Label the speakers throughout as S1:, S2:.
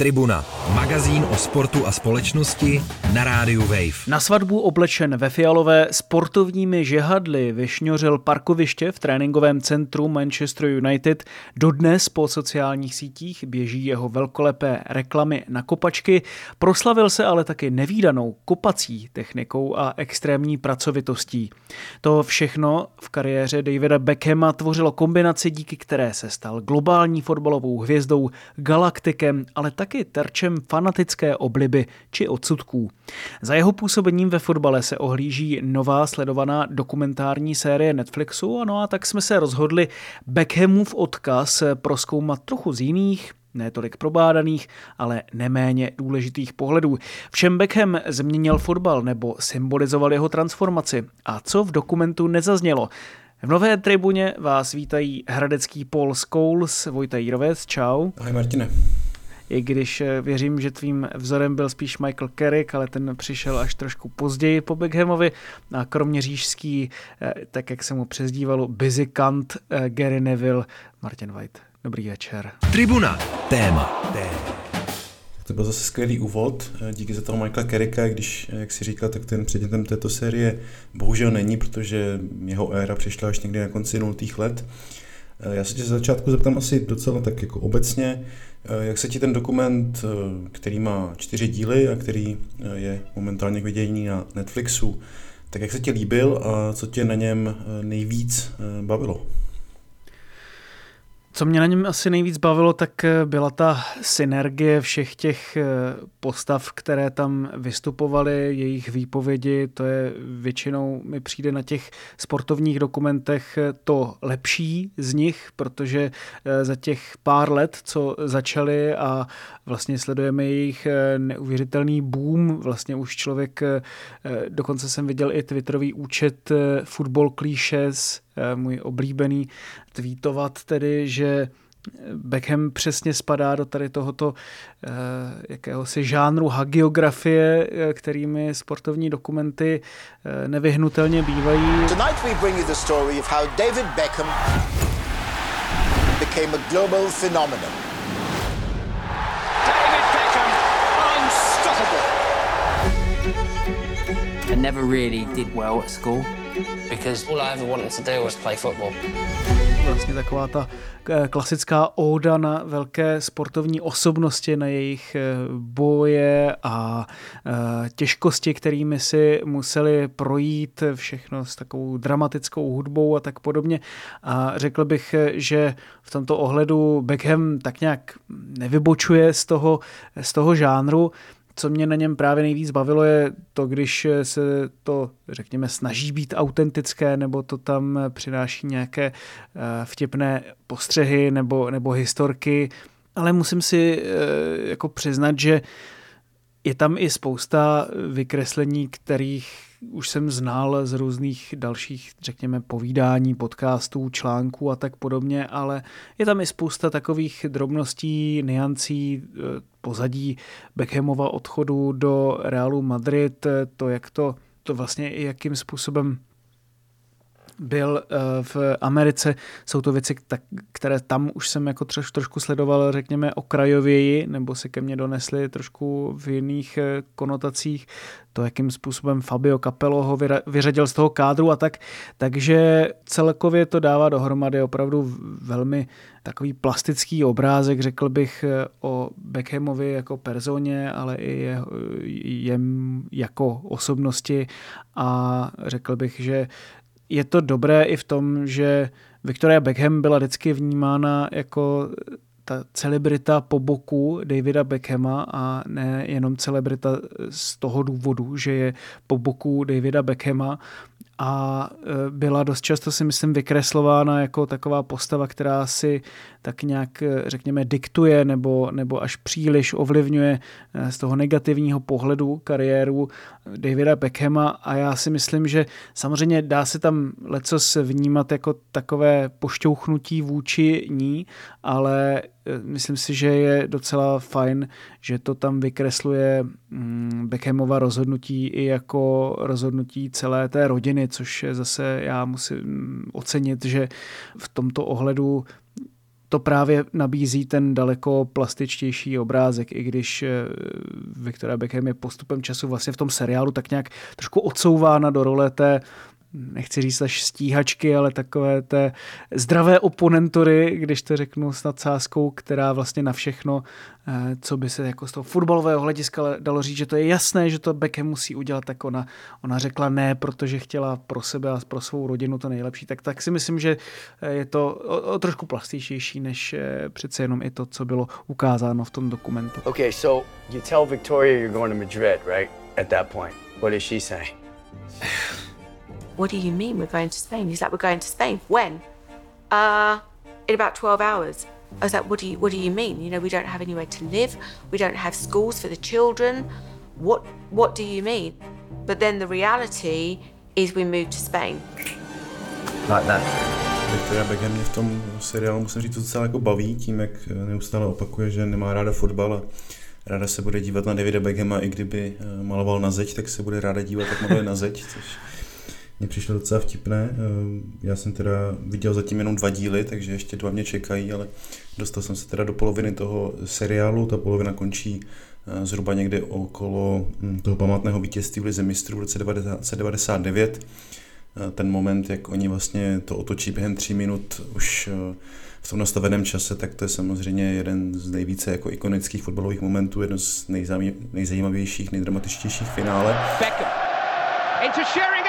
S1: Tribuna, magazín o sportu a společnosti na rádiu Wave.
S2: Na svatbu oblečen ve fialové sportovními žehadly vyšňořil parkoviště v tréninkovém centru Manchester United. Dodnes po sociálních sítích běží jeho velkolepé reklamy na kopačky. Proslavil se ale taky nevýdanou kopací technikou a extrémní pracovitostí. To všechno v kariéře Davida Beckhama tvořilo kombinaci, díky které se stal globální fotbalovou hvězdou, galaktikem, ale tak taky terčem fanatické obliby či odsudků. Za jeho působením ve fotbale se ohlíží nová sledovaná dokumentární série Netflixu, no a tak jsme se rozhodli Beckhamův odkaz proskoumat trochu z jiných, ne tolik probádaných, ale neméně důležitých pohledů. V čem Beckham změnil fotbal nebo symbolizoval jeho transformaci a co v dokumentu nezaznělo. V nové tribuně vás vítají hradecký Paul Scholes, Vojta Jírovec, čau.
S3: Ahoj Martine
S2: i když eh, věřím, že tvým vzorem byl spíš Michael Carrick, ale ten přišel až trošku později po Beckhamovi a kromě řížský, eh, tak jak se mu přezdívalo, busy kant eh, Gary Neville, Martin White. Dobrý večer.
S1: Tribuna. Téma. Téma.
S3: To byl zase skvělý úvod, díky za toho Michaela Kerricka, když, jak si říkal, tak ten předmětem této série bohužel není, protože jeho éra přišla až někdy na konci 0. let. Já se tě za začátku zeptám asi docela tak jako obecně, Eh, jak se ti ten dokument, eh, který má čtyři díly a který eh, je momentálně k vidění na Netflixu, tak jak se ti líbil a co tě na něm nejvíc bavilo?
S2: Co mě na něm asi nejvíc bavilo, tak eh, byla ta synergie všech těch eh, postav, které tam vystupovaly, jejich výpovědi, to je většinou mi přijde na těch sportovních dokumentech eh, to lepší z nich, protože za těch pár let, co začali a vlastně sledujeme jejich neuvěřitelný boom, vlastně už člověk, dokonce jsem viděl i twitterový účet Football Clichés, můj oblíbený, tweetovat tedy, že Beckham přesně spadá do tady tohoto eh, jakéhosi žánru hagiografie, eh, kterými sportovní dokumenty eh, nevyhnutelně bývají. Tonight we bring you the story of how David Beckham became a global phenomenon. David Beckham, unstoppable. I never really did well at school because all I ever wanted to do was play football. Vlastně taková ta eh, klasická óda na velké sportovní osobnosti, na jejich eh, boje a eh, těžkosti, kterými si museli projít všechno s takovou dramatickou hudbou a tak podobně. A řekl bych, že v tomto ohledu Beckham tak nějak nevybočuje z toho, z toho žánru co mě na něm právě nejvíc bavilo, je to, když se to, řekněme, snaží být autentické, nebo to tam přináší nějaké eh, vtipné postřehy nebo, nebo historky. Ale musím si eh, jako přiznat, že je tam i spousta vykreslení, kterých už jsem znal z různých dalších, řekněme, povídání, podcastů, článků a tak podobně, ale je tam i spousta takových drobností, niancí, eh, pozadí Beckhamova odchodu do Realu Madrid, to, jak to, to vlastně i jakým způsobem byl eh, v Americe. Jsou to věci, které tam už jsem jako troš, trošku sledoval, řekněme, okrajověji, nebo se ke mně donesly trošku v jiných eh, konotacích. To, jakým způsobem Fabio Capello ho vyřadil z toho kádru a tak. Takže celkově to dává dohromady opravdu velmi takový plastický obrázek, řekl bych, eh, o Beckhamovi jako personě, ale i jem jako osobnosti a řekl bych, že je to dobré i v tom, že Victoria Beckham byla vždycky vnímána jako ta celebrita po boku Davida Beckhama a ne jenom celebrita z toho důvodu, že je po boku Davida Beckhama a e, byla dost často si myslím vykreslována jako taková postava, která si tak nějak, e, řekněme, diktuje nebo, nebo až příliš ovlivňuje e, z toho negativního pohledu kariéru Davida Beckhama. A já si myslím, že samozřejmě dá se tam lecos vnímat jako takové pošťouchnutí vůči ní, ale myslím si, že je docela fajn, že to tam vykresluje mm, Beckhamova rozhodnutí i jako rozhodnutí celé té rodiny, což je zase já musím ocenit, že v tomto ohledu to právě nabízí ten daleko plastičtější obrázek, i když eh, Victoria Beckham je postupem času vlastně v tom seriálu tak nějak trošku odsouvána do role té nechci říct až stíhačky, ale takové té zdravé oponentory, když to řeknu s nadsázkou, která vlastně na všechno, eh, co by se jako z toho fotbalového hlediska dalo říct, že to je jasné, že to Beckham musí udělat, tak ona, ona řekla ne, protože chtěla pro sebe a pro svou rodinu to nejlepší. Tak, tak si myslím, že eh, je to o, o trošku plastičtější, než eh, přece jenom i to, co bylo ukázáno v tom dokumentu.
S4: Okay, so you tell Victoria you're going to Madrid, right? At that point, what does she say?
S5: What do you mean we're going to Spain? He's like, We're going to Spain. When? Uh, in about 12 hours. I was like, What do you what do you mean? You know, we don't have anywhere to live, we don't have schools for the children. What what do you mean? But then the reality is we moved to Spain.
S4: Like that.
S3: Victoria Beckham mě v tom seriálu, musím říct, docela jako baví tím, jak neustále opakuje, že nemá ráda fotbal a ráda se bude dívat na Davida Beckhama, i kdyby eh, maloval na zeď, tak se bude ráda dívat, jak maluje na zeď, což mně přišlo docela vtipné. Eh, já jsem teda viděl zatím jenom dva díly, takže ještě dva mě čekají, ale dostal jsem se teda do poloviny toho seriálu. Ta polovina končí eh, zhruba někde okolo hm, toho památného vítězství v Lize mistrů v roce 1999. Eh, ten moment, jak oni vlastně to otočí během tří minut už v tom nastaveném čase, tak to je samozřejmě jeden z nejvíce jako ikonických fotbalových momentů, jedno z nejzajímavějších, nejdramatičtějších finále. Beckham into Sheringham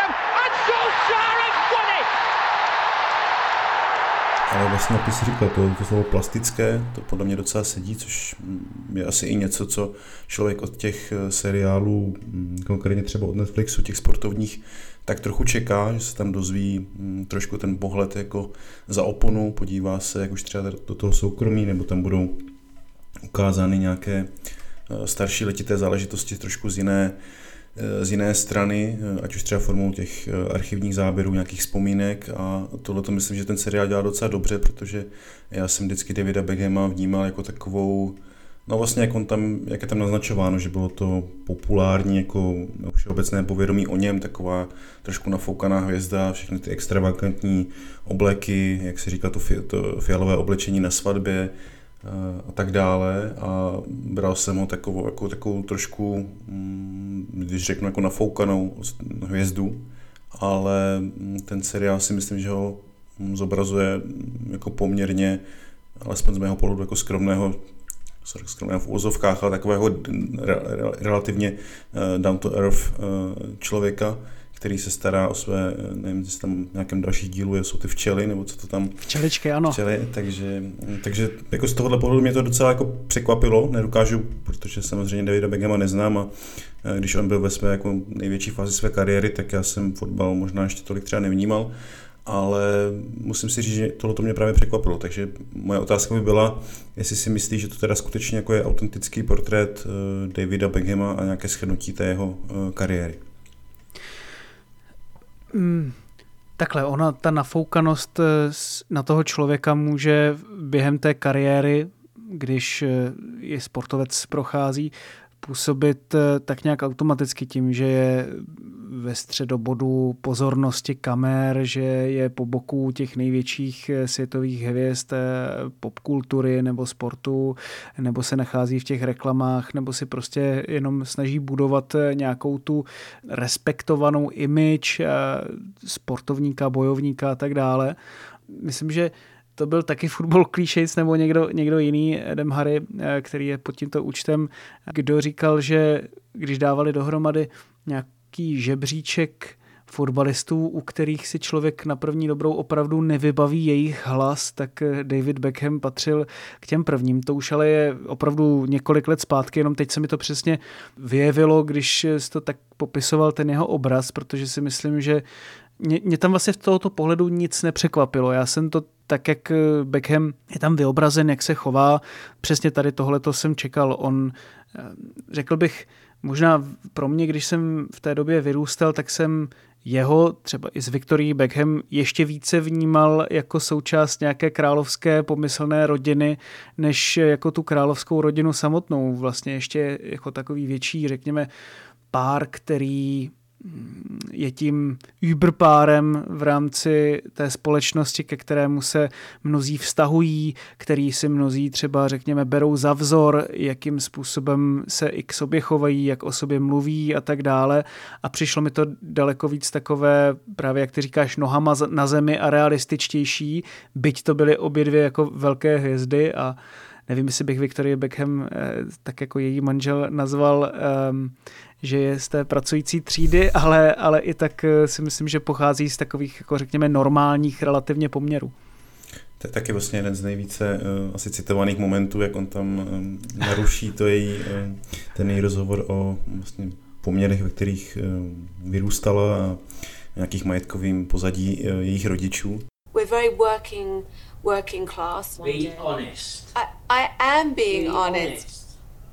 S3: Ale vlastně, jak jsi říkal, to, to slovo plastické, to podle mě docela sedí, což je asi i něco, co člověk od těch eh, seriálů, mm, konkrétně třeba od Netflixu, těch sportovních, tak trochu čeká, že se tam dozví mm, trošku ten pohled jako za oponu, podívá se, jak už třeba do toho soukromí, nebo tam budou ukázány nějaké eh, starší letité záležitosti trošku z jiné z jiné strany, ať už třeba formou těch eh, archivních záběrů, nějakých vzpomínek. A tohle to myslím, že ten seriál dělá docela dobře, protože já jsem vždycky Davida Beckhama vnímal jako takovou, no vlastně jak on tam, jak je tam naznačováno, že bylo to populární jako všeobecné povědomí o něm, taková trošku nafoukaná hvězda, všechny ty extravagantní obleky, jak se říká to fialové oblečení na svatbě, a tak dále. A bral jsem ho takovou, jako, takovou trošku, mm, když řeknu jako nafoukanou hvězdu, ale ten seriál si myslím, že ho zobrazuje jako poměrně, alespoň z mého pohledu jako skromného skromného v úzovkách, ale takového relativně eh, down to earth eh, člověka, který se stará o své, nevím, jestli tam v nějakém dalších dílu jsou ty včely, nebo co to tam...
S2: Včeličky, ano.
S3: Včely, takže, takže jako z tohohle pohledu mě to docela jako překvapilo, nedokážu, protože samozřejmě Davida Begema neznám a když on byl ve své jako největší fázi své kariéry, tak já jsem fotbal možná ještě tolik třeba nevnímal, ale musím si říct, že tohle to mě právě překvapilo, takže moje otázka by byla, jestli si myslí, že to teda skutečně jako je autentický portrét eh, Davida Beckhama a nějaké shrnutí té jeho eh, kariéry.
S2: Mm, takhle, ona, ta nafoukanost eh, na toho člověka může během té kariéry, když eh, je sportovec prochází, působit eh, tak nějak automaticky tím, že je ve středobodu pozornosti kamer, že je po boku těch největších eh, světových hvězd eh, popkultury nebo sportu, nebo se nachází v těch reklamách, nebo si prostě jenom snaží budovat nějakou tu respektovanou image sportovníka, bojovníka a tak dále. Myslím, že to byl taky football clichés nebo někdo, někdo jiný, Adam Harry, eh, který je pod tímto účtem, kdo říkal, že když dávali dohromady nějaký žebříček fotbalistů, u kterých si člověk na první dobrou opravdu nevybaví jejich hlas, tak eh, David Beckham patřil k těm prvním. To už ale je opravdu několik let zpátky, jenom teď se mi to přesně vyjevilo, když jsi to tak popisoval ten jeho obraz, protože si myslím, že mě, mě tam vlastně v tohoto pohledu nic nepřekvapilo. Já jsem to tak, jak Beckham je tam vyobrazen, jak se chová, přesně tady tohleto jsem čekal. On, eh, řekl bych, možná pro mě, když jsem v té době vyrůstal, tak jsem jeho třeba i s Victorí Beckham ještě více vnímal jako součást nějaké královské pomyslné rodiny, než jako tu královskou rodinu samotnou. Vlastně ještě jako takový větší, řekněme, pár, který je tím überpárem v rámci té společnosti, ke kterému se mnozí vztahují, který si mnozí třeba, řekněme, berou za vzor, jakým způsobem se i k sobě chovají, jak o sobě mluví a tak dále. A přišlo mi to daleko víc takové, právě jak ty říkáš, nohama na zemi a realističtější, byť to byly obě dvě jako velké hvězdy a nevím, jestli bych Victoria Beckham eh, tak jako její manžel nazval um, že je z té pracující třídy, ale, ale i tak eh, si myslím, že pochází z takových, jako řekněme, normálních relativně poměrů.
S3: To je taky vlastně jeden z nejvíce uh, asi citovaných momentů, jak on tam um, naruší to její, uh, ten její rozhovor o vlastně poměrech, ve kterých uh, vyrůstala a nějakých majetkovým pozadí uh, jejich rodičů.
S5: We're very working, working class.
S6: Be honest.
S5: I, I am being
S6: Be
S5: honest.
S6: honest.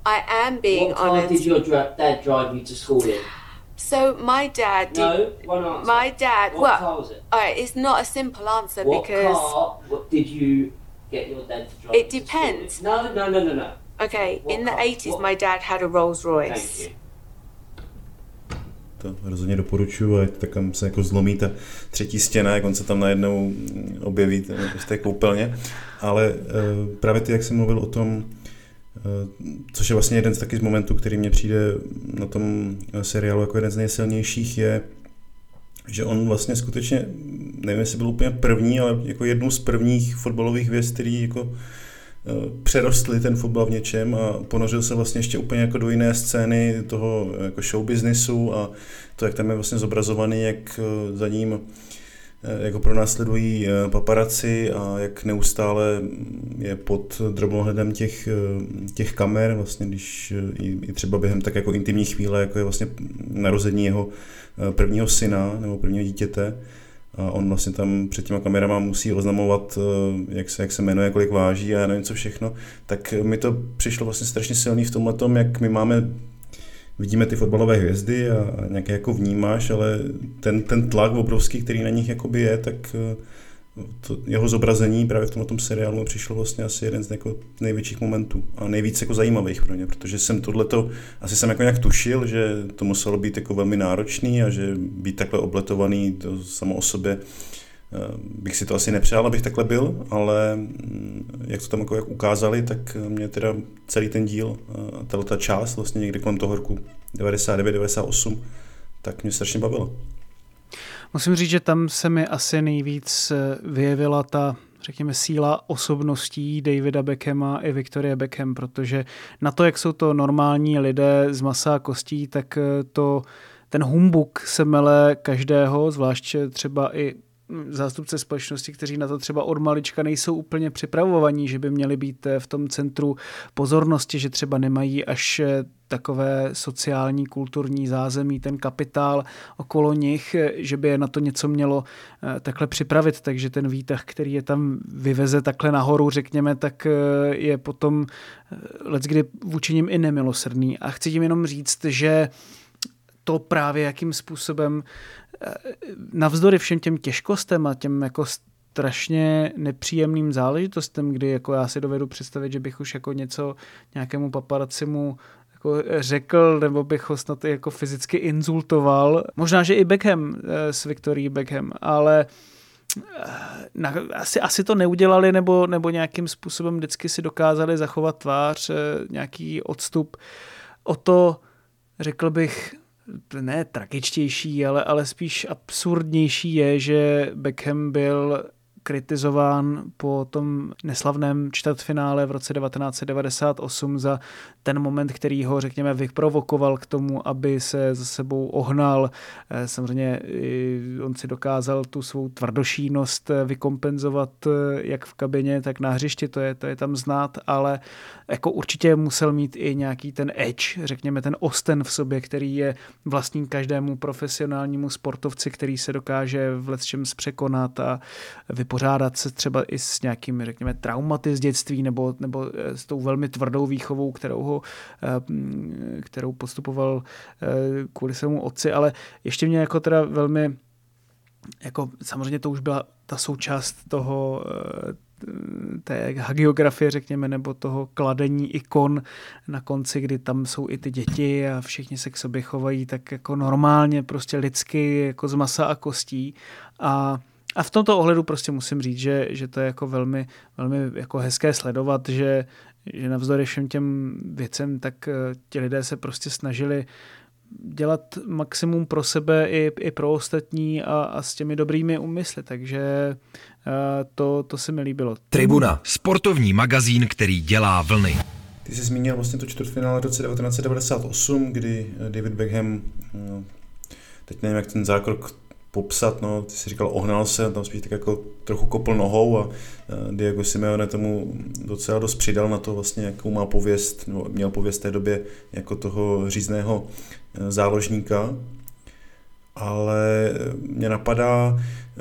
S5: I am being honest.
S6: what car did your dra- dad drive you to school in?
S5: So my dad did.
S6: No, one answer.
S5: My dad.
S6: What
S5: well,
S6: car was it?
S5: all right. It's not a simple answer
S6: What
S5: because.
S6: car what did you get your dad to drive?
S5: It
S6: you to school
S5: depends.
S6: No, no, no, no, no.
S5: Okay,
S6: What
S5: in the eighties,
S6: What-
S5: my dad had a Rolls
S6: Thank
S5: Royce.
S6: you.
S3: To rozhodně doporučuju a tak tam se jako zlomí ta třetí stěna, jak on se tam najednou objeví z té koupelně. Ale uh, právě ty, jak jsem mluvil o tom, uh, což je vlastně jeden z taky z momentů, který mě přijde na tom seriálu jako jeden z nejsilnějších, je, že on vlastně skutečně, nevím, jestli byl úplně první, ale jako jednou z prvních fotbalových hvězd, který jako přerostli ten fotbal v něčem a ponořil se vlastně ještě úplně jako do jiné scény toho jako show businessu a to, jak tam je vlastně zobrazovaný, jak za ním jak ho pronásledují paparaci a jak neustále je pod drobnohledem těch, těch kamer, vlastně když i, třeba během tak jako intimní chvíle, jako je vlastně narození jeho prvního syna nebo prvního dítěte, on vlastně tam před těma kamerama musí oznamovat, jak se, jak se jmenuje, kolik váží a nevím co všechno, tak mi to přišlo vlastně strašně silný v tomhle tom, jak my máme vidíme ty fotbalové hvězdy a, nějaké jako vnímáš, ale ten, ten tlak obrovský, který na nich jakoby je, tak to jeho zobrazení právě v tomto seriálu přišlo vlastně asi jeden z jako největších momentů a nejvíc jako zajímavých pro ně, protože jsem tohleto, asi jsem jako nějak tušil, že to muselo být jako velmi náročný a že být takhle obletovaný to samo o sobě bych si to asi nepřál, abych takhle byl, ale jak to tam jako jak ukázali, tak mě teda celý ten díl, tato část vlastně někdy kolem toho roku 99-98, tak mě strašně bavilo.
S2: Musím říct, že tam se mi asi nejvíc vyjevila ta řekněme, síla osobností Davida Beckhama i Victoria Beckham, protože na to, jak jsou to normální lidé z masa a kostí, tak to ten humbuk se mele každého, zvlášť třeba i zástupce společnosti, kteří na to třeba od malička nejsou úplně připravovaní, že by měli být v tom centru pozornosti, že třeba nemají až takové sociální, kulturní zázemí, ten kapitál okolo nich, že by je na to něco mělo takhle připravit. Takže ten výtah, který je tam vyveze takhle nahoru, řekněme, tak je potom leckdy vůči nim i nemilosrdný. A chci tím jenom říct, že to právě jakým způsobem navzdory všem těm těžkostem a těm jako strašně nepříjemným záležitostem, kdy jako já si dovedu představit, že bych už jako něco nějakému paparacimu jako řekl, nebo bych ho snad jako fyzicky insultoval. Možná, že i Beckham s Victorií Beckham, ale na, asi, asi to neudělali, nebo, nebo nějakým způsobem vždycky si dokázali zachovat tvář, nějaký odstup. O to, řekl bych, ne tragičtější, ale, ale spíš absurdnější je, že Beckham byl kritizován po tom neslavném čtvrtfinále v roce 1998 za ten moment, který ho, řekněme, vyprovokoval k tomu, aby se za sebou ohnal. Samozřejmě on si dokázal tu svou tvrdošínost vykompenzovat jak v kabině, tak na hřišti, to je, to je tam znát, ale jako určitě musel mít i nějaký ten edge, řekněme ten osten v sobě, který je vlastní každému profesionálnímu sportovci, který se dokáže v lecčem překonat a vypořádat se třeba i s nějakými, řekněme, traumaty z dětství nebo, nebo s tou velmi tvrdou výchovou, kterou ho kterou postupoval kvůli svému otci, ale ještě mě jako teda velmi jako samozřejmě to už byla ta součást toho, té hagiografie, řekněme, nebo toho kladení ikon na konci, kdy tam jsou i ty děti a všichni se k sobě chovají tak jako normálně, prostě lidsky, jako z masa a kostí. A a v tomto ohledu prostě musím říct, že, že to je jako velmi, velmi jako hezké sledovat, že, že navzdory všem těm věcem, tak ti lidé se prostě snažili dělat maximum pro sebe i, i pro ostatní a, a s těmi dobrými úmysly, takže uh, to, to se mi líbilo.
S1: Tribuna, sportovní magazín, který dělá vlny.
S3: Ty jsi zmínil vlastně to čtvrtfinále roce 1998, kdy David Beckham, teď nevím, jak ten zákrok popsat, no, ty jsi říkal, ohnal se, tam spíš tak jako trochu kopl nohou a Diego Simeone tomu docela dost přidal na to vlastně, jakou má pověst, nebo měl pověst té době jako toho řízného e, záložníka, ale mě napadá,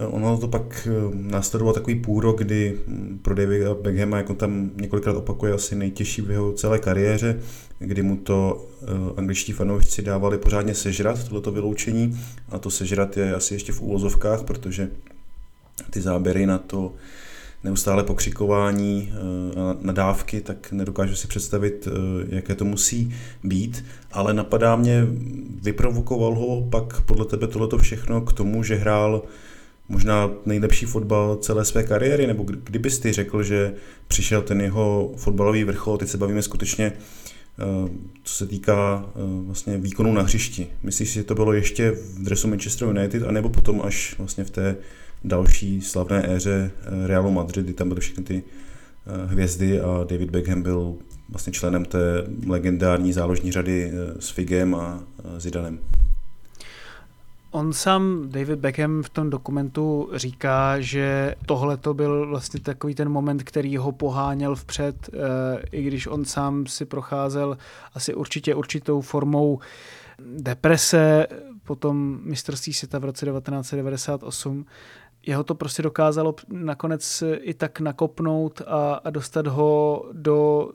S3: ono to pak e, následoval takový půrok, kdy pro Davida Beckhama, jako tam několikrát opakuje, asi nejtěžší v jeho celé kariéře, kdy mu to uh, angličtí fanoušci dávali pořádně sežrat, tohleto vyloučení. A to sežrat je asi ještě v úvozovkách, protože ty záběry na to neustále pokřikování a nadávky, tak nedokážu si představit, uh, jaké to musí být. Ale napadá mě, vyprovokoval ho pak podle tebe tohleto všechno k tomu, že hrál možná nejlepší fotbal celé své kariéry, nebo kdybys ty řekl, že přišel ten jeho fotbalový vrchol, teď se bavíme skutečně Eh, co se týká eh, vlastně výkonu na hřišti. Myslíš si, že to bylo ještě v dresu Manchester United, anebo potom až vlastně v té další slavné éře eh, Realu Madrid, kdy tam byly všechny ty hvězdy a David Beckham byl vlastně členem té legendární záložní řady s Figem a Zidanem.
S2: On sám, David Beckham, v tom dokumentu říká, že tohle to byl vlastně takový ten moment, který ho poháněl vpřed, eh, i když on sám si procházel asi určitě určitou formou deprese po tom mistrovství světa v roce 1998. Jeho to prostě dokázalo nakonec i tak nakopnout a, a dostat ho do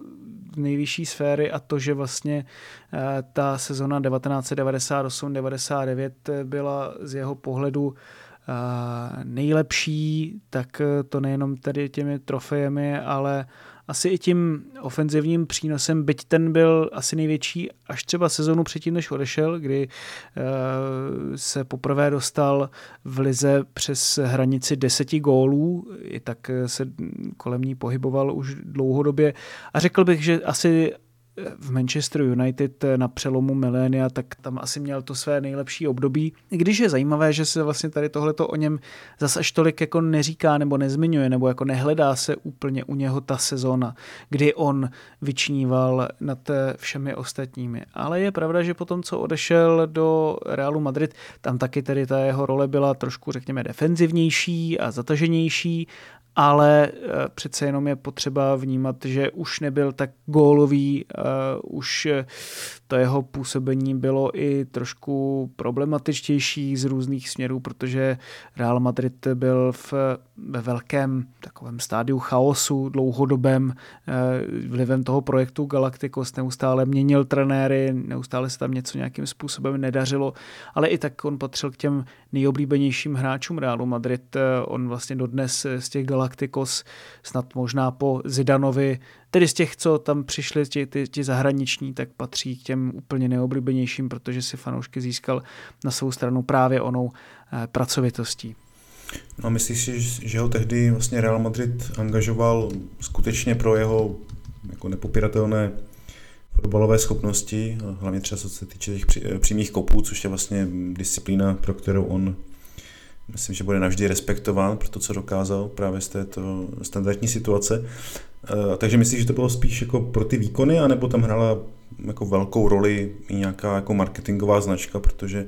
S2: nejvyšší sféry a to, že vlastně eh, ta sezona 1998-99 byla z jeho pohledu eh, nejlepší, tak to nejenom tedy těmi trofejemi, ale asi i tím ofenzivním přínosem, byť ten byl asi největší až třeba sezonu předtím, než odešel, kdy uh, se poprvé dostal v lize přes hranici deseti gólů, i tak se kolem ní pohyboval už dlouhodobě. A řekl bych, že asi v Manchester United na přelomu milénia, tak tam asi měl to své nejlepší období. I když je zajímavé, že se vlastně tady tohleto o něm zase až tolik jako neříká nebo nezmiňuje, nebo jako nehledá se úplně u něho ta sezona, kdy on vyčníval nad všemi ostatními. Ale je pravda, že potom, co odešel do Realu Madrid, tam taky tedy ta jeho role byla trošku, řekněme, defenzivnější a zataženější ale eh, přece jenom je potřeba vnímat, že už nebyl tak gólový, uh, už eh, to jeho působení bylo i trošku problematičtější z různých směrů, protože Real Madrid byl v, ve velkém takovém stádiu chaosu dlouhodobém vlivem toho projektu Galacticos, neustále měnil trenéry, neustále se tam něco nějakým způsobem nedařilo, ale i tak on patřil k těm nejoblíbenějším hráčům Realu Madrid. On vlastně dodnes z těch Galacticos snad možná po Zidanovi, tedy z těch, co tam přišli, ti, ty, ti zahraniční, tak patří k těm úplně neoblíbenějším, protože si fanoušky získal na svou stranu právě onou eh, pracovitostí.
S3: No a myslíš si, že ho tehdy vlastně Real Madrid angažoval skutečně pro jeho jako nepopiratelné fotbalové schopnosti, hlavně třeba co se týče těch eh, přímých kopů, což je vlastně disciplína, pro kterou on myslím, že bude navždy respektován pro to, co dokázal právě z této standardní situace. Eh, takže myslíš, že to bylo spíš jako pro ty výkony, anebo tam hrála jako velkou roli i nějaká jako marketingová značka, protože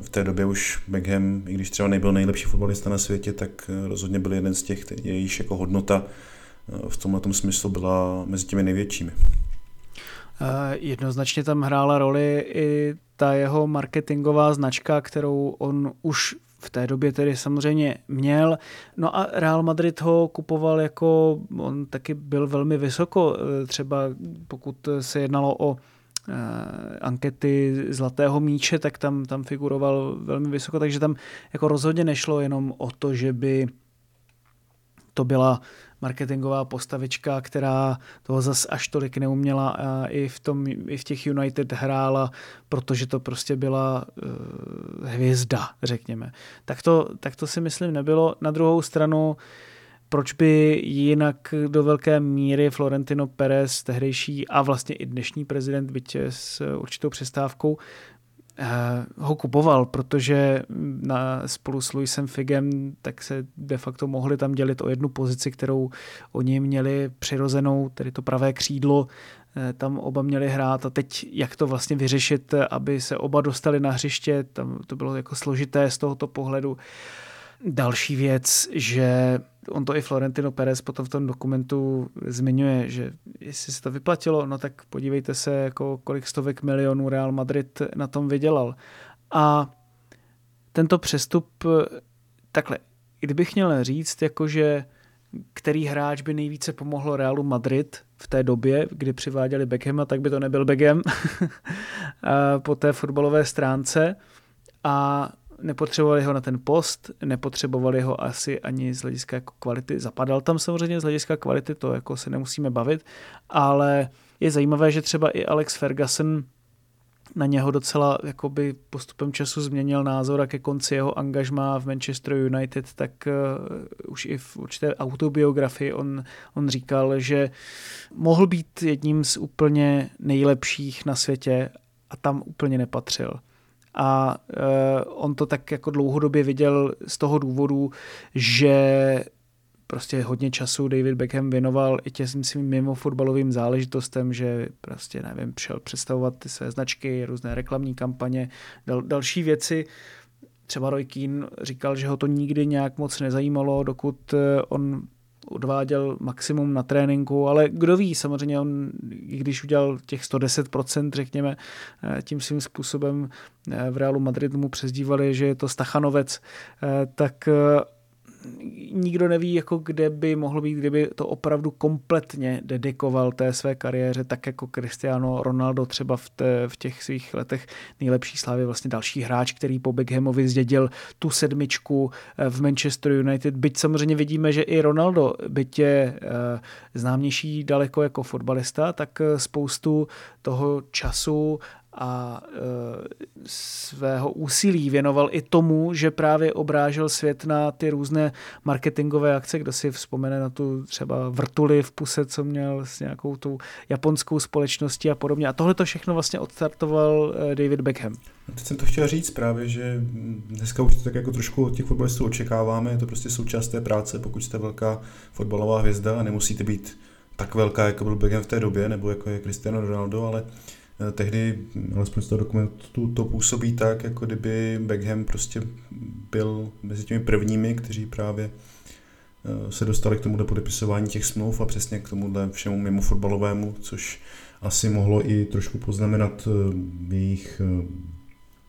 S3: v té době už Beckham, i když třeba nebyl nejlepší fotbalista na světě, tak eh, rozhodně byl jeden z těch, jejíž jako hodnota v tomhle smyslu byla mezi těmi největšími.
S2: Jednoznačně tam hrála roli i ta jeho marketingová značka, kterou on už v té době tedy samozřejmě měl. No a Real Madrid ho kupoval jako, on taky byl velmi vysoko, eh, třeba pokud se jednalo o eh, ankety Zlatého míče, tak tam, tam figuroval velmi vysoko, takže tam jako rozhodně nešlo jenom o to, že by to byla marketingová postavička, která toho zas až tolik neuměla a i v, tom, i v těch United hrála, protože to prostě byla uh, hvězda, řekněme. Tak to, tak to si myslím nebylo. Na druhou stranu proč by jinak do velké míry Florentino Perez, tehdejší a vlastně i dnešní prezident, byť s určitou přestávkou, eh, ho kupoval, protože na, spolu s Luisem Figem tak se de facto mohli tam dělit o jednu pozici, kterou oni měli přirozenou, tedy to pravé křídlo, eh, tam oba měli hrát a teď jak to vlastně vyřešit, aby se oba dostali na hřiště, tam to bylo jako složité z tohoto pohledu. Další věc, že on to i Florentino Perez potom v tom dokumentu zmiňuje, že jestli se to vyplatilo, no tak podívejte se, jako kolik stovek milionů Real Madrid na tom vydělal. A tento přestup, takhle, kdybych měl říct, jakože který hráč by nejvíce pomohlo Realu Madrid v té době, kdy přiváděli Beckhama, tak by to nebyl Beckham po té fotbalové stránce. A nepotřebovali ho na ten post, nepotřebovali ho asi ani z hlediska jako kvality. Zapadal tam samozřejmě z hlediska kvality, to jako se nemusíme bavit, ale je zajímavé, že třeba i Alex Ferguson na něho docela jakoby postupem času změnil názor a ke konci jeho angažmá v Manchester United, tak uh, už i v určité autobiografii on, on říkal, že mohl být jedním z úplně nejlepších na světě a tam úplně nepatřil a uh, on to tak jako dlouhodobě viděl z toho důvodu, že prostě hodně času David Beckham věnoval i těm svým mimo fotbalovým záležitostem, že prostě, nevím, šel představovat ty své značky, různé reklamní kampaně, dal, další věci. Třeba Roy Keane říkal, že ho to nikdy nějak moc nezajímalo, dokud eh, on odváděl maximum na tréninku, ale kdo ví, samozřejmě on, i když udělal těch 110%, řekněme, eh, tím svým způsobem eh, v Realu Madrid mu přezdívali, že je to Stachanovec, eh, tak nikdo neví, jako kde by mohl být, kdyby to opravdu kompletně dedikoval té své kariéře, tak jako Cristiano Ronaldo třeba v, té, v těch svých letech nejlepší slávy, vlastně další hráč, který po Beckhamovi zdědil tu sedmičku eh, v Manchester United. Byť samozřejmě vidíme, že i Ronaldo, byť je eh, známější daleko jako fotbalista, tak eh, spoustu toho času a e, svého úsilí věnoval i tomu, že právě obrážel svět na ty různé marketingové akce, kdo si vzpomene na tu třeba vrtuli v puse, co měl s nějakou tu japonskou společností a podobně. A tohle to všechno vlastně odstartoval e, David Beckham.
S3: Teď jsem to chtěl říct právě, že dneska už to tak jako trošku od těch fotbalistů očekáváme, je to prostě součást té práce, pokud jste velká fotbalová hvězda a nemusíte být tak velká, jako byl Beckham v té době, nebo jako je Cristiano Ronaldo, ale tehdy, alespoň z toho dokumentu, to působí tak, jako kdyby Beckham prostě byl mezi těmi prvními, kteří právě eh, se dostali k tomuhle podepisování těch smluv a přesně k tomuhle všemu mimo fotbalovému, což asi mohlo i trošku poznamenat eh, jejich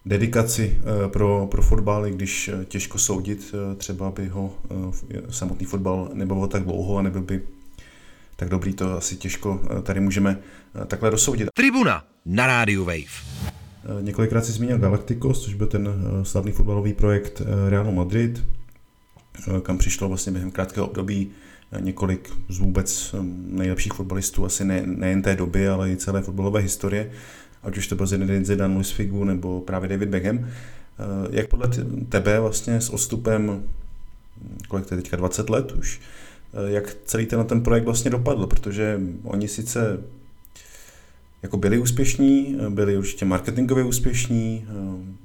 S3: dedikaci pro, pro fotbal, i když těžko soudit, třeba by ho samotný fotbal nebavil tak dlouho a nebyl by tak dobrý, to asi těžko tady můžeme takhle dosoudit.
S1: Tribuna na rádiu Wave.
S3: Eh, několikrát si zmínil Galacticos, což byl ten eh, slavný fotbalový projekt eh, Realu Madrid, kam přišlo vlastně během krátkého období několik z vůbec nejlepších fotbalistů, asi ne, nejen té doby, ale i celé fotbalové historie, ať už to byl Zinedine Zidane, Luis Figu nebo právě David Beckham. Jak podle tebe vlastně s odstupem, kolik to je teďka, 20 let už, jak celý ten, ten projekt vlastně dopadl, protože oni sice jako byli úspěšní, byli určitě marketingově úspěšní,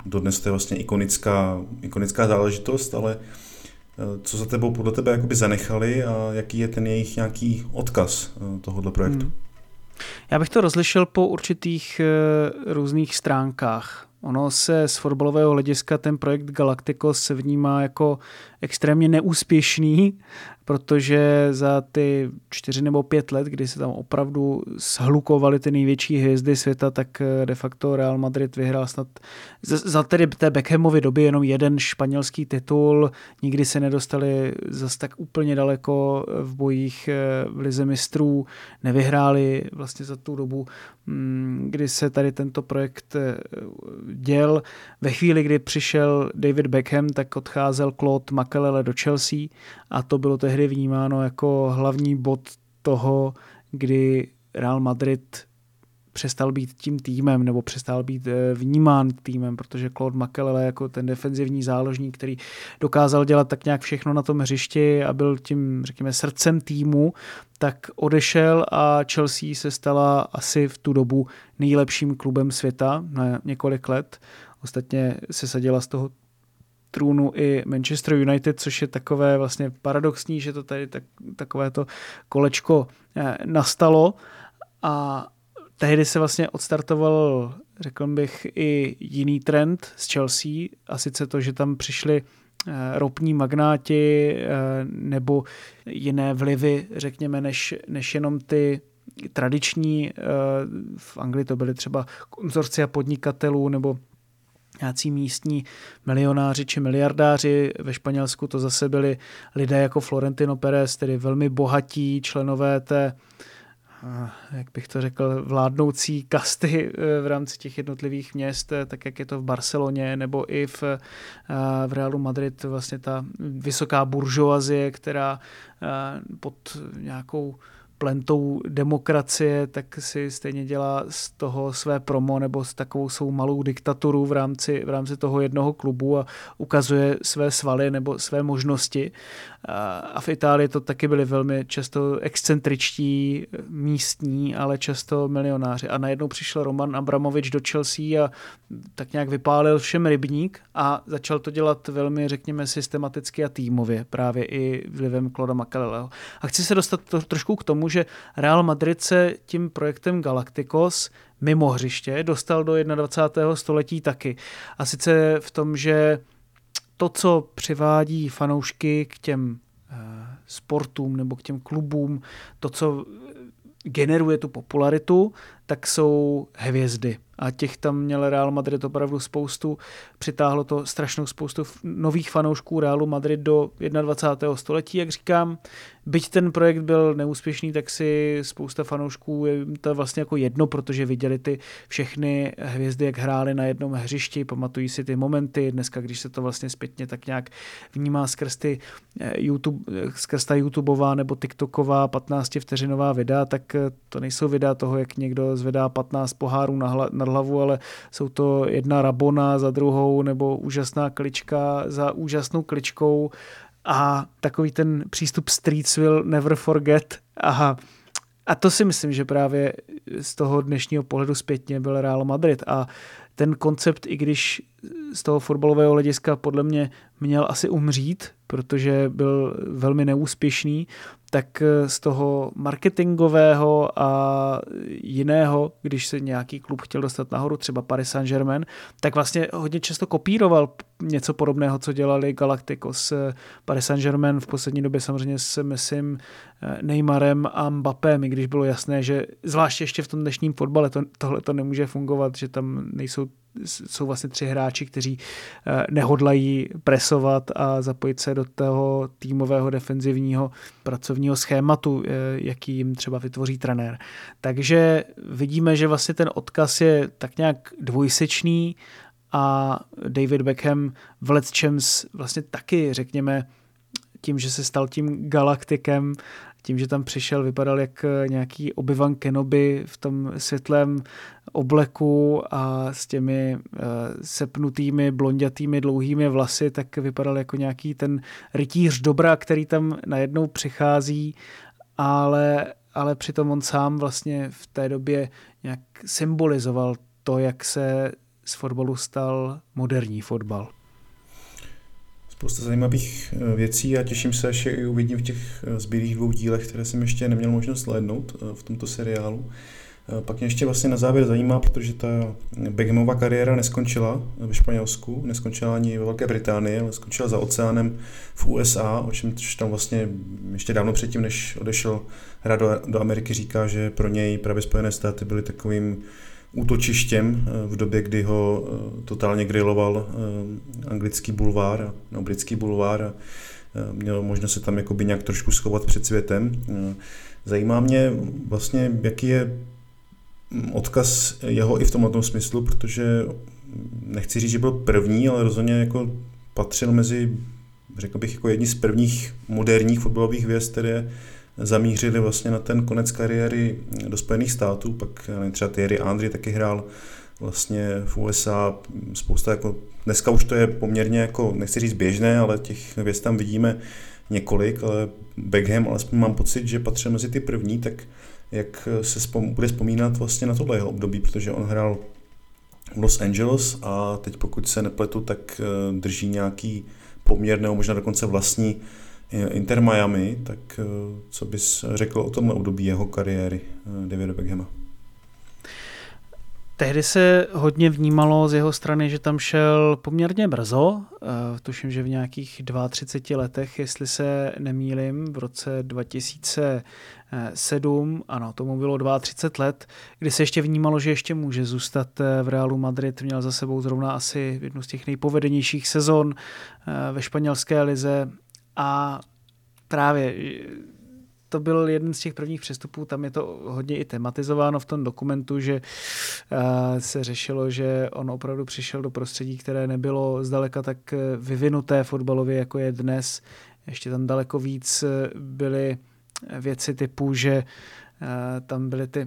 S3: dodnes to je vlastně ikonická, ikonická záležitost, ale eh, co za tebou podle tebe jakoby zanechali a jaký je ten jejich nějaký odkaz eh, tohoto projektu? Hmm.
S2: Já bych to rozlišil po určitých eh, různých stránkách. Ono se z fotbalového hlediska ten projekt Galacticos se vnímá jako extrémně neúspěšný, protože za ty čtyři nebo pět let, kdy se tam opravdu shlukovaly ty největší hvězdy světa, tak eh, de facto Real Madrid vyhrál snad za tedy té Beckhamovy doby jenom jeden španělský titul, nikdy se nedostali zase tak úplně daleko v bojích eh, v lize mistrů, nevyhráli vlastně za tu dobu, mm, kdy se tady tento projekt eh, děl. Ve chvíli, kdy přišel David Beckham, tak odcházel Claude Makelele do Chelsea a to bylo tehdy vnímáno jako hlavní bod toho, kdy Real Madrid přestal být tím týmem nebo přestal být eh, vnímán týmem, protože Claude Makelele jako ten defenzivní záložník, který dokázal dělat tak nějak všechno na tom hřišti a byl tím, řekněme, srdcem týmu, tak odešel a Chelsea se stala asi v tu dobu nejlepším klubem světa na několik let. Ostatně se sadila z toho trůnu i Manchester United, což je takové vlastně paradoxní, že to tady tak, takové to kolečko eh, nastalo a tehdy se vlastně odstartoval, řekl bych, i jiný trend z Chelsea a sice to, že tam přišli eh, ropní magnáti eh, nebo jiné vlivy, řekněme, než, než jenom ty tradiční, v Anglii to byly třeba konzorcia podnikatelů nebo nějací místní milionáři či miliardáři. Ve Španělsku to zase byli lidé jako Florentino Pérez, tedy velmi bohatí členové té jak bych to řekl, vládnoucí kasty eh, v rámci těch jednotlivých měst, eh, tak jak je to v Barceloně nebo i v, eh, v Realu Madrid, vlastně ta vysoká buržoazie, která pod nějakou plentou demokracie, tak si stejně dělá z toho své promo nebo s takovou svou malou diktaturu v rámci, v rámci toho jednoho klubu a ukazuje své svaly nebo své možnosti. A v Itálii to taky byli velmi často excentričtí, místní, ale často milionáři. A najednou přišel Roman Abramovič do Chelsea a tak nějak vypálil všem rybník a začal to dělat velmi, řekněme, systematicky a týmově, právě i vlivem Kloda Makaleleho. A chci se dostat to, trošku k tomu, že Real Madrid se tím projektem Galacticos mimo hřiště dostal do 21. století taky. A sice v tom, že to, co přivádí fanoušky k těm eh, sportům nebo k těm klubům, to, co generuje tu popularitu, tak jsou hvězdy a těch tam měl Real Madrid opravdu spoustu. Přitáhlo to strašnou spoustu nových fanoušků Realu Madrid do 21. století, jak říkám. Byť ten projekt byl neúspěšný, tak si spousta fanoušků je to vlastně jako jedno, protože viděli ty všechny hvězdy, jak hráli na jednom hřišti, pamatují si ty momenty. Dneska, když se to vlastně zpětně tak nějak vnímá skrz, ty eh, YouTube, skrz ta YouTubeová nebo TikToková 15 vteřinová videa, tak eh, to nejsou videa toho, jak někdo zvedá 15 pohárů na, hla, na hlavu, ale jsou to jedna rabona za druhou nebo úžasná klička za úžasnou kličkou a takový ten přístup Streets will never forget. Aha. A to si myslím, že právě z toho dnešního pohledu zpětně byl Real Madrid a ten koncept, i když z toho fotbalového hlediska podle mě měl asi umřít, protože byl velmi neúspěšný, tak z toho marketingového a jiného, když se nějaký klub chtěl dostat nahoru, třeba Paris Saint-Germain, tak vlastně hodně často kopíroval něco podobného, co dělali Galacticos. Paris Saint-Germain v poslední době samozřejmě s Messim, Neymarem a Mbappem, i když bylo jasné, že zvláště ještě v tom dnešním fotbale to, tohle to nemůže fungovat, že tam nejsou jsou vlastně tři hráči, kteří eh, nehodlají presovat a zapojit se do toho týmového defenzivního pracovního schématu, eh, jaký jim třeba vytvoří trenér. Takže vidíme, že vlastně ten odkaz je tak nějak dvojsečný a David Beckham v Let's Champs vlastně taky, řekněme, tím, že se stal tím galaktikem, tím, že tam přišel, vypadal jak nějaký obyvan Kenobi v tom světlém obleku a s těmi uh, sepnutými, blondětými, dlouhými vlasy, tak vypadal jako nějaký ten rytíř dobra, který tam najednou přichází, ale, ale přitom on sám vlastně v té době nějak symbolizoval to, jak se z fotbalu stal moderní fotbal
S3: spousta zajímavých eh, věcí a těším se, až je uvidím v těch eh, zbylých dvou dílech, které jsem ještě neměl možnost slednout eh, v tomto seriálu. Pak mě ještě vlastně na závěr zajímá, protože ta Beckhamová kariéra neskončila ve Španělsku, neskončila ani ve Velké Británii, ale skončila za oceánem v USA, o čem tam vlastně ještě dávno předtím, než odešel hrát do, do Ameriky, říká, že pro něj právě Spojené státy byly takovým útočištěm eh, v době, kdy ho eh, totálně griloval eh, anglický bulvár, no, britský bulvár a měl možnost se tam jakoby nějak trošku schovat před světem. Zajímá mě vlastně, jaký je odkaz jeho i v tomto smyslu, protože nechci říct, že byl první, ale rozhodně jako patřil mezi řekl bych, jako jedni z prvních moderních fotbalových hvězd, které zamířili vlastně na ten konec kariéry do Spojených států, pak třeba Thierry Andry taky hrál vlastně v USA spousta jako, dneska už to je poměrně jako, nechci říct běžné, ale těch hvězd tam vidíme několik, ale Beckham, alespoň mám pocit, že patří mezi ty první, tak jak se spom- bude vzpomínat vlastně na tohle jeho období, protože on hrál v Los Angeles a teď pokud se nepletu, tak eh, drží nějaký poměr nebo možná dokonce vlastní Inter Miami, tak eh, co bys řekl o tomhle období jeho kariéry Davida Beckhama?
S2: Tehdy se hodně vnímalo z jeho strany, že tam šel poměrně brzo, tuším, že v nějakých 32 letech, jestli se nemýlim, v roce 2007, ano, tomu bylo 32 let, kdy se ještě vnímalo, že ještě může zůstat v Realu Madrid, měl za sebou zrovna asi jednu z těch nejpovedenějších sezon ve španělské lize a právě to byl jeden z těch prvních přestupů, tam je to hodně i tematizováno v tom dokumentu, že eh, se řešilo, že on opravdu přišel do prostředí, které nebylo zdaleka tak eh, vyvinuté fotbalově, jako je dnes. Ještě tam daleko víc eh, byly věci typu, že Eh, tam byly ty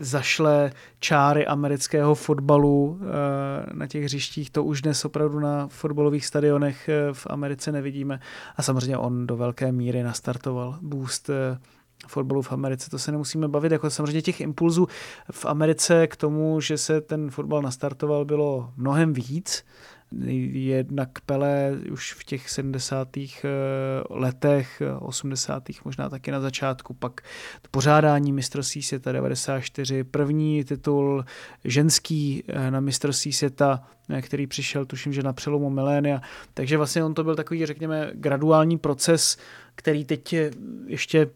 S2: zašlé čáry amerického fotbalu eh, na těch hřištích. To už dnes opravdu na fotbalových stadionech eh, v Americe nevidíme. A samozřejmě on do velké míry nastartoval boost fotbalu v Americe, to se nemusíme bavit, jako samozřejmě těch impulzů v Americe k tomu, že se ten fotbal nastartoval, bylo mnohem víc jednak Pele už v těch 70. Eh, letech, 80. možná taky na začátku, pak pořádání mistrovství světa 94, první titul ženský eh, na mistrovství světa, eh, který přišel, tuším, že na přelomu milénia. Takže vlastně on to byl takový, řekněme, graduální proces, který teď ještě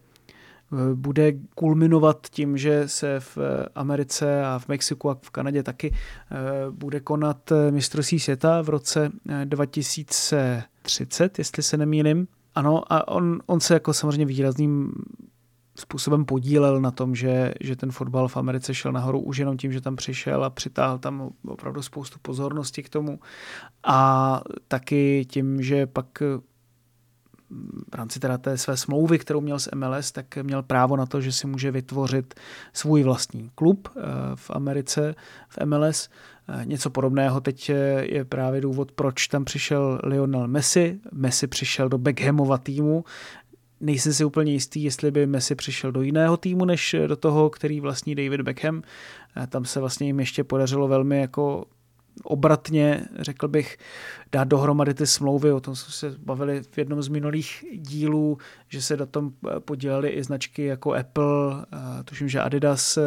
S2: bude kulminovat tím, že se v Americe a v Mexiku a v Kanadě taky eh, bude konat eh, mistrovství světa v roce 2030, eh, jestli se nemýlim. Ano, a on, on se jako samozřejmě výrazným způsobem podílel na tom, že, že ten fotbal v Americe šel nahoru už jenom tím, že tam přišel a přitáhl tam opravdu spoustu pozornosti k tomu. A taky tím, že pak v rámci teda té své smlouvy, kterou měl s MLS, tak měl právo na to, že si může vytvořit svůj vlastní klub eh, v Americe, v MLS. Eh, něco podobného teď je právě důvod, proč tam přišel Lionel Messi. Messi přišel do Beckhamova týmu, Nejsem si úplně jistý, jestli by Messi přišel do jiného týmu, než do toho, který vlastní David Beckham. Eh, tam se vlastně jim ještě podařilo velmi jako obratně, řekl bych, dát dohromady ty smlouvy, o tom jsme se bavili v jednom z minulých dílů, že se na tom podílely i značky jako Apple, eh, tuším, že Adidas eh,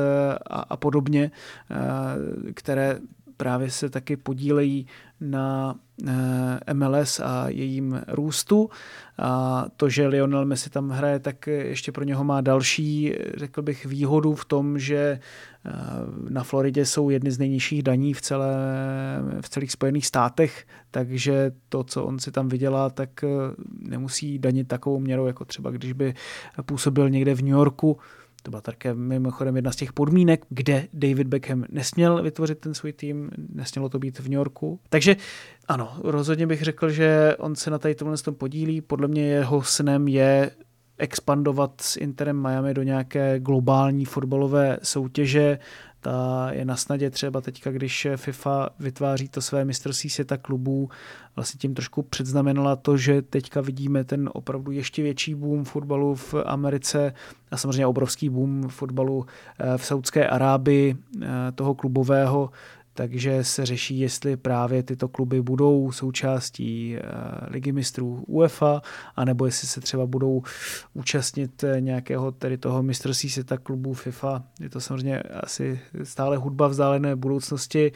S2: a, a podobně, eh, které právě se taky podílejí na eh, MLS a jejím růstu. A to, že Lionel Messi tam hraje, tak ještě pro něho má další, řekl bych, výhodu v tom, že eh, na Floridě jsou jedny z nejnižších daní v, celé, v celých Spojených státech, takže to, co on si tam vydělá, tak eh, nemusí danit takovou měrou, jako třeba když by působil někde v New Yorku, to byla také mimochodem jedna z těch podmínek, kde David Beckham nesměl vytvořit ten svůj tým, nesmělo to být v New Yorku. Takže ano, rozhodně bych řekl, že on se na tady tomhle tom podílí. Podle mě jeho snem je expandovat s Interem Miami do nějaké globální fotbalové soutěže. Ta je na snadě třeba teďka, když FIFA vytváří to své mistrovství světa klubů, vlastně tím trošku předznamenala to, že teďka vidíme ten opravdu ještě větší boom fotbalu v Americe a samozřejmě obrovský boom fotbalu eh, v Saudské Arábii, eh, toho klubového, takže se řeší, jestli právě tyto kluby budou součástí eh, ligy mistrů UEFA, anebo jestli se třeba budou účastnit nějakého tedy toho mistrovství světa klubů FIFA. Je to samozřejmě asi stále hudba vzdálené budoucnosti,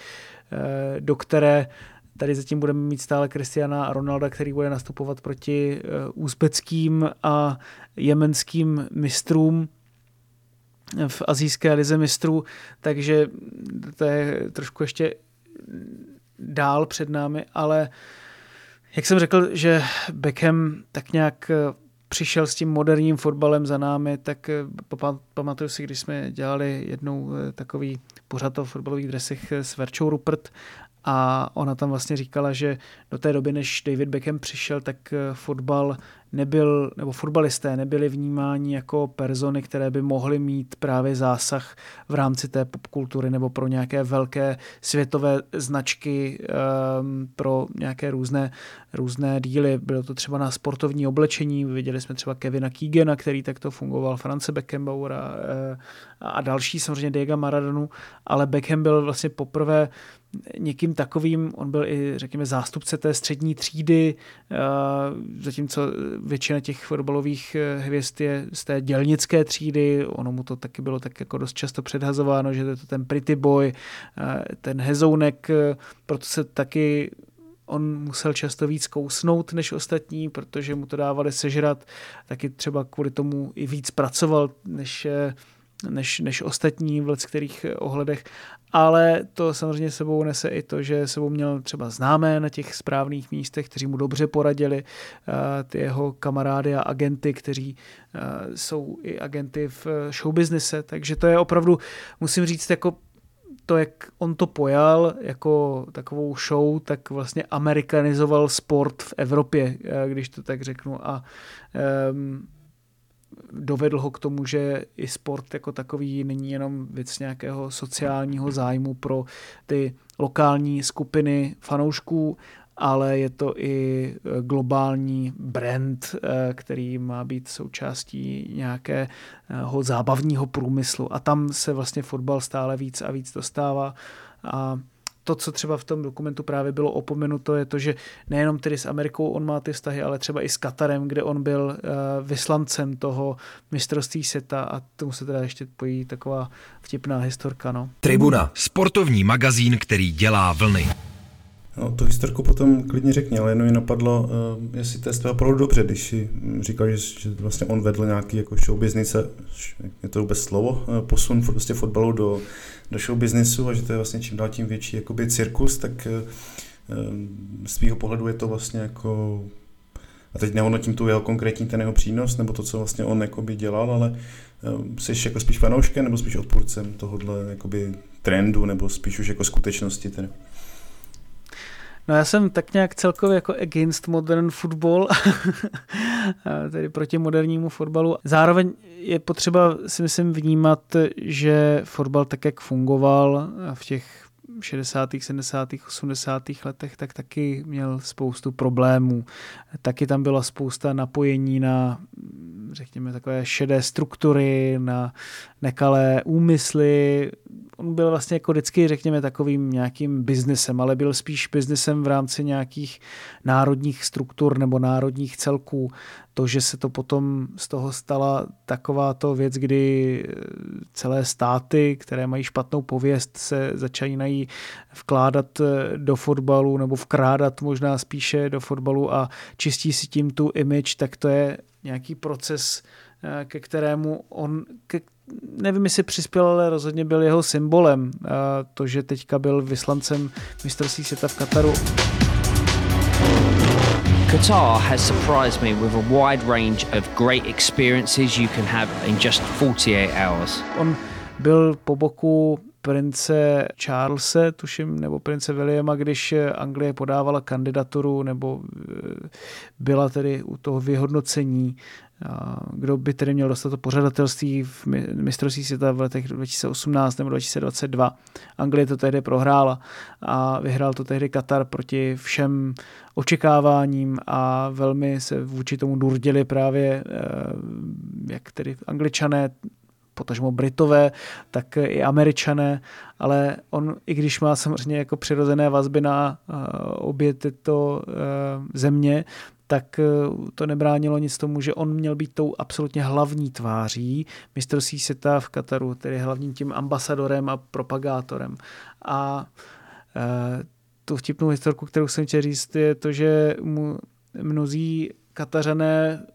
S2: do které Tady zatím budeme mít stále Kristiana Ronalda, který bude nastupovat proti úzbeckým a jemenským mistrům v azijské lize mistrů, takže to je trošku ještě dál před námi, ale jak jsem řekl, že Beckham tak nějak přišel s tím moderním fotbalem za námi, tak pamatuju si, když jsme dělali jednou takový pořád o fotbalových dresech s Verčou Rupert a ona tam vlastně říkala, že do té doby, než David Beckham přišel, tak fotbal nebyl, nebo fotbalisté nebyli vnímáni jako persony, které by mohly mít právě zásah v rámci té popkultury nebo pro nějaké velké světové značky, um, pro nějaké různé, různé díly. Bylo to třeba na sportovní oblečení, viděli jsme třeba Kevina Keegana, který takto fungoval, France Beckenbauer a, eh, a další, samozřejmě Diego Maradonu, ale Beckham byl vlastně poprvé někým takovým, on byl i, řekněme, zástupce té střední třídy, eh, zatímco většina těch fotbalových eh, hvězd je z té dělnické třídy, ono mu to taky bylo tak jako dost často předhazováno, že to je to ten pretty boy, eh, ten hezounek, proto se taky on musel často víc kousnout než ostatní, protože mu to dávali sežrat, taky třeba kvůli tomu i víc pracoval, než než, než ostatní v kterých ohledech, ale to samozřejmě sebou nese i to, že sebou měl třeba známé na těch správných místech, kteří mu dobře poradili, eh, ty jeho kamarády a agenty, kteří eh, jsou i agenty v showbiznise, takže to je opravdu, musím říct, jako to, jak on to pojal jako takovou show, tak vlastně amerikanizoval sport v Evropě, eh, když to tak řeknu. A um, dovedl ho k tomu, že i sport jako takový není jenom věc nějakého sociálního zájmu pro ty lokální skupiny fanoušků, ale je to i e, globální brand, e, který má být součástí nějakého zábavního průmyslu. A tam se vlastně fotbal stále víc a víc dostává. A to, co třeba v tom dokumentu právě bylo opomenuto, je to, že nejenom tedy s Amerikou on má ty vztahy, ale třeba i s Katarem, kde on byl uh, vyslancem toho mistrovství světa a tomu se teda ještě pojí taková vtipná historka. No.
S1: Tribuna, sportovní magazín, který dělá vlny.
S3: No, tu historku potom klidně řekni, ale jenom mi napadlo, uh, jestli to je opravdu dobře, když si říkal, že, vlastně on vedl nějaký jako show business, je to vůbec slovo, uh, posun prostě fotbalu do, do show businessu a že to je vlastně čím dál tím větší jakoby cirkus, tak uh, z svého pohledu je to vlastně jako a teď nehodnotím tu jeho konkrétní ten jeho přínos, nebo to, co vlastně on jakoby dělal, ale jsi jako spíš fanouškem nebo spíš odpůrcem tohohle jakoby trendu, nebo spíš už jako skutečnosti teda?
S2: No já jsem tak nějak celkově jako against modern football, tedy proti modernímu fotbalu. Zároveň je potřeba si myslím vnímat, že fotbal tak, jak fungoval v těch 60., 70., 80. letech, tak taky měl spoustu problémů. Taky tam byla spousta napojení na, řekněme, takové šedé struktury, na nekalé úmysly, on byl vlastně jako vždycky, řekněme, takovým nějakým biznesem, ale byl spíš biznesem v rámci nějakých národních struktur nebo národních celků. To, že se to potom z toho stala takováto věc, kdy eh, celé státy, které mají špatnou pověst, se začínají vkládat eh, do fotbalu nebo vkrádat možná spíše do fotbalu a čistí si tím tu image, tak to je nějaký proces, eh, ke kterému on, ke, nevím, jestli přispěl, ale rozhodně byl jeho symbolem. To, že teďka byl vyslancem mistrovství světa v Kataru.
S7: Qatar has surprised me with a wide range of great experiences you can have in just 48 hours.
S2: On byl po boku prince Charlese, tuším, nebo prince Williama, když Anglie podávala kandidaturu nebo eh, byla tedy u toho vyhodnocení kdo by tedy měl dostat to pořadatelství v mistrovství světa v letech 2018 nebo 2022. Anglie to tehdy prohrála a vyhrál to tehdy Katar proti všem očekáváním a velmi se vůči tomu durdili právě eh, jak tedy angličané, potažmo Britové, tak i Američané, ale on, i když má samozřejmě jako přirozené vazby na uh, obě tyto uh, země, tak eh, to nebránilo nic tomu, že on měl být tou absolutně hlavní tváří mistrovství světa v Kataru, tedy hlavním tím ambasadorem a propagátorem. A e, tu vtipnou historku, kterou jsem chtěl říct, je to, že mu mnozí Katařané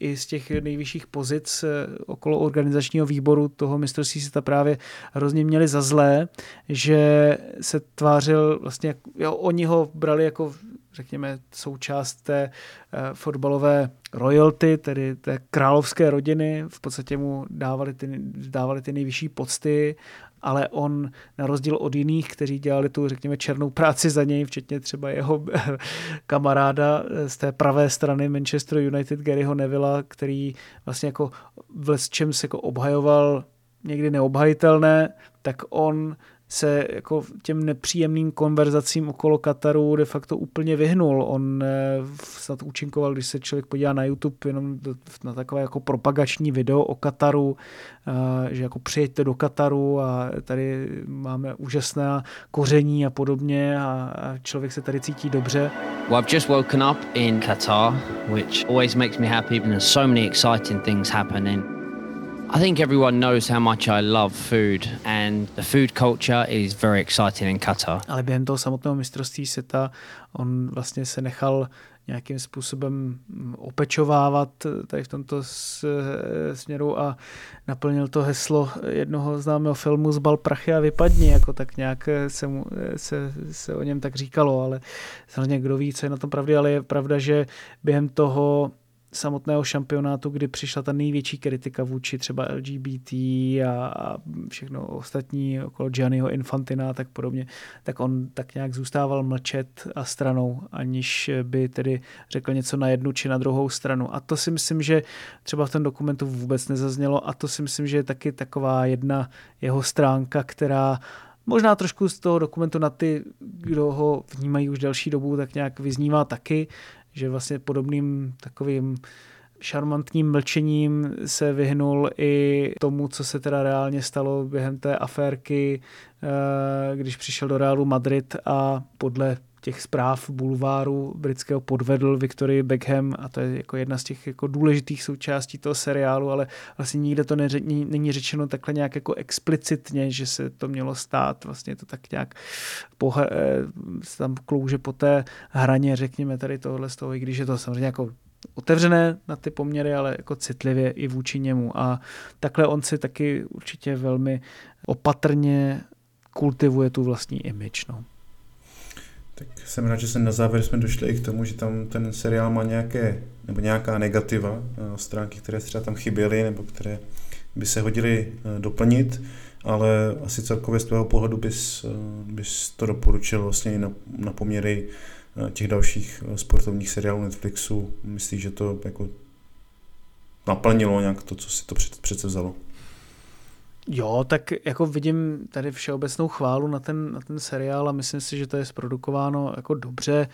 S2: i z těch nejvyšších pozic eh, okolo organizačního výboru toho mistrovství světa právě hrozně měli za zlé, že se tvářil vlastně, jo, oni ho brali jako řekněme, součást té uh, fotbalové royalty, tedy té královské rodiny, v podstatě mu dávali ty, dávali ty nejvyšší pocty ale on na rozdíl od jiných, kteří dělali tu, řekněme, černou práci za něj, včetně třeba jeho kamaráda z té pravé strany Manchester United, Garyho Nevilla, který vlastně jako v čem se jako obhajoval někdy neobhajitelné, tak on se jako těm nepříjemným konverzacím okolo Kataru de facto úplně vyhnul. On eh, snad účinkoval, když se člověk podívá na YouTube jenom na takové jako propagační video o Kataru, eh, že jako přijeďte do Kataru a tady máme úžasné koření a podobně a člověk se tady cítí dobře.
S7: Well, I've just woken up in Qatar, which always makes me happy. There's so many exciting things happening. I think everyone knows how much I love food and the food culture is very exciting in Qatar.
S2: Ale během toho samotného mistrovství světa on vlastně se nechal nějakým způsobem opečovávat tady v tomto směru a naplnil to heslo jednoho známého filmu Zbal prachy a vypadni, jako tak nějak se, mu, se, se o něm tak říkalo, ale samozřejmě kdo ví, co je na tom pravdy, ale je pravda, že během toho samotného šampionátu, kdy přišla ta největší kritika vůči třeba LGBT a, a všechno ostatní okolo Gianniho Infantina a tak podobně, tak on tak nějak zůstával mlčet a stranou, aniž by tedy řekl něco na jednu či na druhou stranu. A to si myslím, že třeba v tom dokumentu vůbec nezaznělo a to si myslím, že je taky taková jedna jeho stránka, která možná trošku z toho dokumentu na ty, kdo ho vnímají už delší dobu, tak nějak vyznívá taky, že vlastně podobným takovým šarmantním mlčením se vyhnul i tomu, co se teda reálně stalo během té aférky, eh, když přišel do Realu Madrid a podle těch zpráv bulváru britského podvedl Victory Beckham a to je jako jedna z těch jako důležitých součástí toho seriálu, ale vlastně nikde to neře, není řečeno takhle nějak jako explicitně, že se to mělo stát. Vlastně to tak nějak po, eh, tam klouže po té hraně, řekněme tady tohle z toho, i když je to samozřejmě jako otevřené na ty poměry, ale jako citlivě i vůči němu. A takhle on si taky určitě velmi opatrně kultivuje tu vlastní image. No.
S3: Tak jsem rád, že se na závěr jsme došli i k tomu, že tam ten seriál má nějaké, nebo nějaká negativa, eh, stránky, které třeba tam chyběly, nebo které by se hodily eh, doplnit, ale asi celkově z tvého pohledu bys, eh, bys to doporučil vlastně na, na poměry těch dalších sportovních seriálů Netflixu. Myslíš, že to jako naplnilo nějak to, co si to přece vzalo?
S2: Jo, tak jako vidím tady všeobecnou chválu na ten, na ten seriál a myslím si, že to je zprodukováno jako dobře.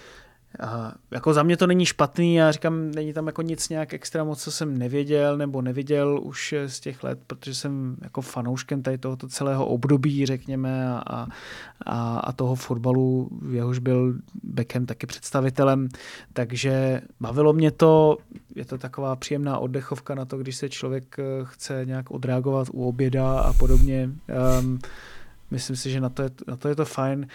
S2: A jako za mě to není špatný, já říkám, není tam jako nic nějak extra moc, co jsem nevěděl nebo neviděl už z těch let, protože jsem jako fanouškem tady tohoto celého období, řekněme, a, a, a toho fotbalu, jehož byl Beckham taky představitelem, takže bavilo mě to, je to taková příjemná oddechovka na to, když se člověk eh, chce nějak odreagovat u oběda a podobně. Um, myslím si, že na to je, na to, je to fajn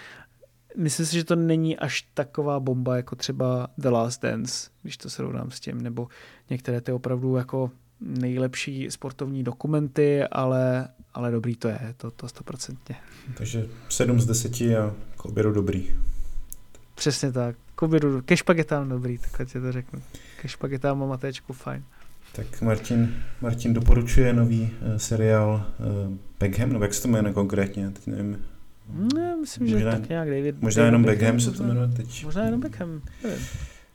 S2: myslím si, že to není až taková bomba jako třeba The Last Dance, když to srovnám s tím, nebo některé ty opravdu jako nejlepší sportovní dokumenty, ale, ale dobrý to je, to, to stoprocentně.
S3: Takže 7 z 10 a k obědu dobrý.
S2: Přesně tak. K obědu, ke špagetám dobrý, takhle ti to řeknu. Ke špagetám a matéčku fajn.
S3: Tak Martin, Martin doporučuje nový uh, seriál uh, Beckham, nebo jak se to jmenuje konkrétně, teď nevím,
S2: ne, myslím, možná, že tak nějak David.
S3: Možná
S2: David
S3: jenom Beckham, se to jmenuje teď.
S2: Možná jenom Beckham, nevím.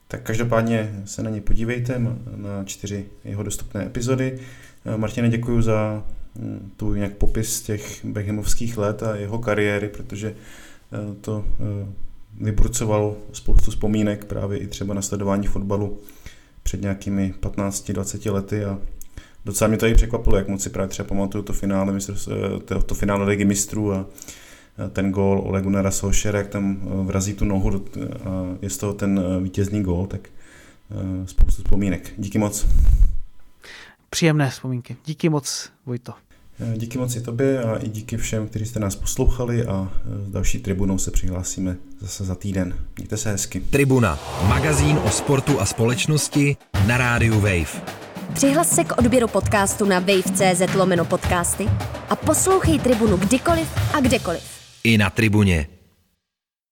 S3: Tak každopádně se na ně podívejte, na čtyři jeho dostupné epizody. Eh, Martine, děkuji za hm, tu nějak popis těch Beckhamovských let a jeho kariéry, protože eh, to eh, vybrucovalo spoustu vzpomínek právě i třeba na sledování fotbalu před nějakými 15-20 lety a docela mě to i překvapilo, jak moc si právě třeba pamatuju to finále, to, to finále Ligy mistrů a ten gól Ole Gunnara Solskjaer, jak tam eh, vrazí tu nohu a je z toho ten eh, vítězný gól, tak eh, spoustu vzpomínek. Díky moc.
S2: Příjemné vzpomínky. Díky moc, Vojto.
S3: Díky moc i tobě a i díky všem, kteří jste nás poslouchali a s další tribunou se přihlásíme zase za týden. Mějte se hezky.
S1: Tribuna, magazín o sportu a společnosti na rádiu Wave.
S8: Přihlas se k odběru podcastu na wave.cz lomeno podcasty a poslouchej Tribunu kdykoliv a kdekoliv
S1: i na tribuně.